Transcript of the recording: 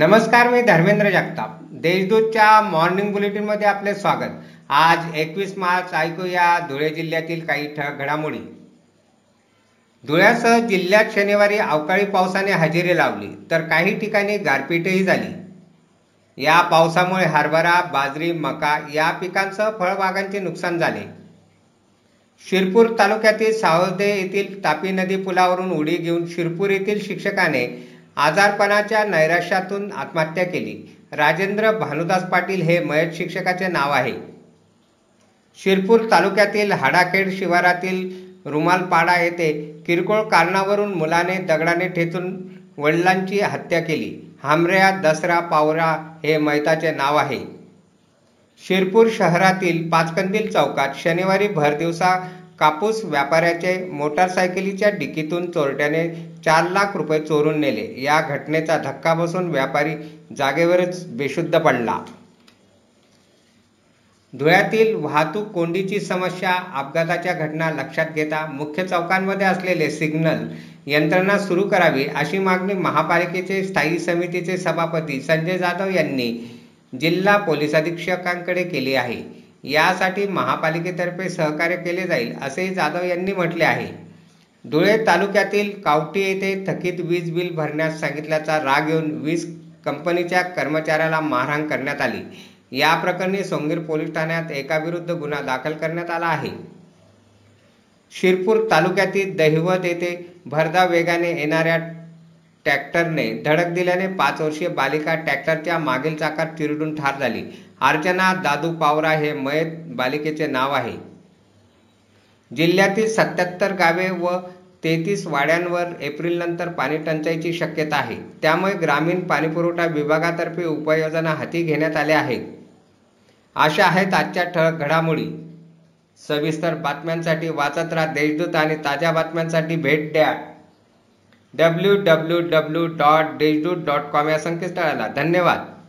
नमस्कार मी धर्मेंद्र जगताप. देशदूतच्या मॉर्निंग बुलेटिनमध्ये आपले स्वागत. आज एकवीस मार्च ऐकूया धुळे जिल्ह्यातील काही ठळक घडामोडी. धुळ्यासह जिल्ह्यात शनिवारी अवकाळी पावसाने हजेरी लावली तर काही ठिकाणी गारपीटही झाली. या पावसामुळे हरभरा बाजरी मका या पिकांसह फळबागांचे नुकसान झाले. शिरपूर तालुक्यातील सावदे येथील तापी नदी पुलावरून उडी घेऊन शिरपूर येथील शिक्षकाने आजारपणाच्या नैराश्यातून आत्महत्या केली. राजेंद्र भानुदास पाटील हे मयत शिक्षकाचे नाव आहे. शिरपूर तालुक्यातील हाडाखेड शिवारातील रुमालपाडा येथे किरकोळ कारणावरून मुलाने दगडाने ठेचून वडिलांची हत्या केली. हामऱ्या दसरा पावरा हे मैताचे नाव आहे. शिरपूर शहरातील पाचकंदील चौकात शनिवारी भरदिवसा कापूस व्यापाऱ्याचे मोटारसायकलीच्या डिकीतून चोरट्याने चार लाख रुपये चोरून नेले. या घटनेचा धक्का बसून व्यापारी जागेवरच बेशुद्ध पडला. धुळ्यातील वाहतूक कोंडीची समस्या अपघाताच्या घटना लक्षात घेता मुख्य चौकांमध्ये असलेले सिग्नल यंत्रणा सुरू करावी अशी मागणी महापालिकेचे स्थायी समितीचे सभापती संजय जाधव यांनी जिल्हा पोलीस अधीक्षकांकडे केली आहे. यासाठी महापालिकेतर्फे सहकार्य केले जाईल असे जाधव यांनी म्हटले आहे. धुळे तालुक्यातील कावटी येथे थकीत वीज बिल भरण्यास सांगितल्याचा राग येऊन वीज कंपनीच्या कर्मचाऱ्याला मारहाण करण्यात आली. या प्रकरणी सोंगीर पोलीस ठाण्यात एकाविरुद्ध गुन्हा दाखल करण्यात आला आहे. शिरपूर तालुक्यातील दहिवत येथे भरधाव वेगाने येणाऱ्या ट्रॅक्टरने धडक दिल्याने पाच वर्षीय बालिका ट्रॅक्टरच्या मागील चाकात चिरडून ठार झाली. अर्चना दादू पावरा हे मयत बालिकेचे नाव आहे. जिल्ह्यातील सत्याहत्तर गावे व तेहतीस वाड्यांवर एप्रिलनंतर पाणीटंचाईची शक्यता आहे. त्यामुळे ग्रामीण पाणीपुरवठा विभागातर्फे उपाययोजना हाती घेण्यात आल्या आहेत. अशा आहेत आजच्या ठळक घडामोडी. सविस्तर बातम्यांसाठी वाचत राहा देशदूत आणि ताज्या बातम्यांसाठी भेट द्या. W W W dot Deshdoot dot com या संकेतस्थळाला. धन्यवाद.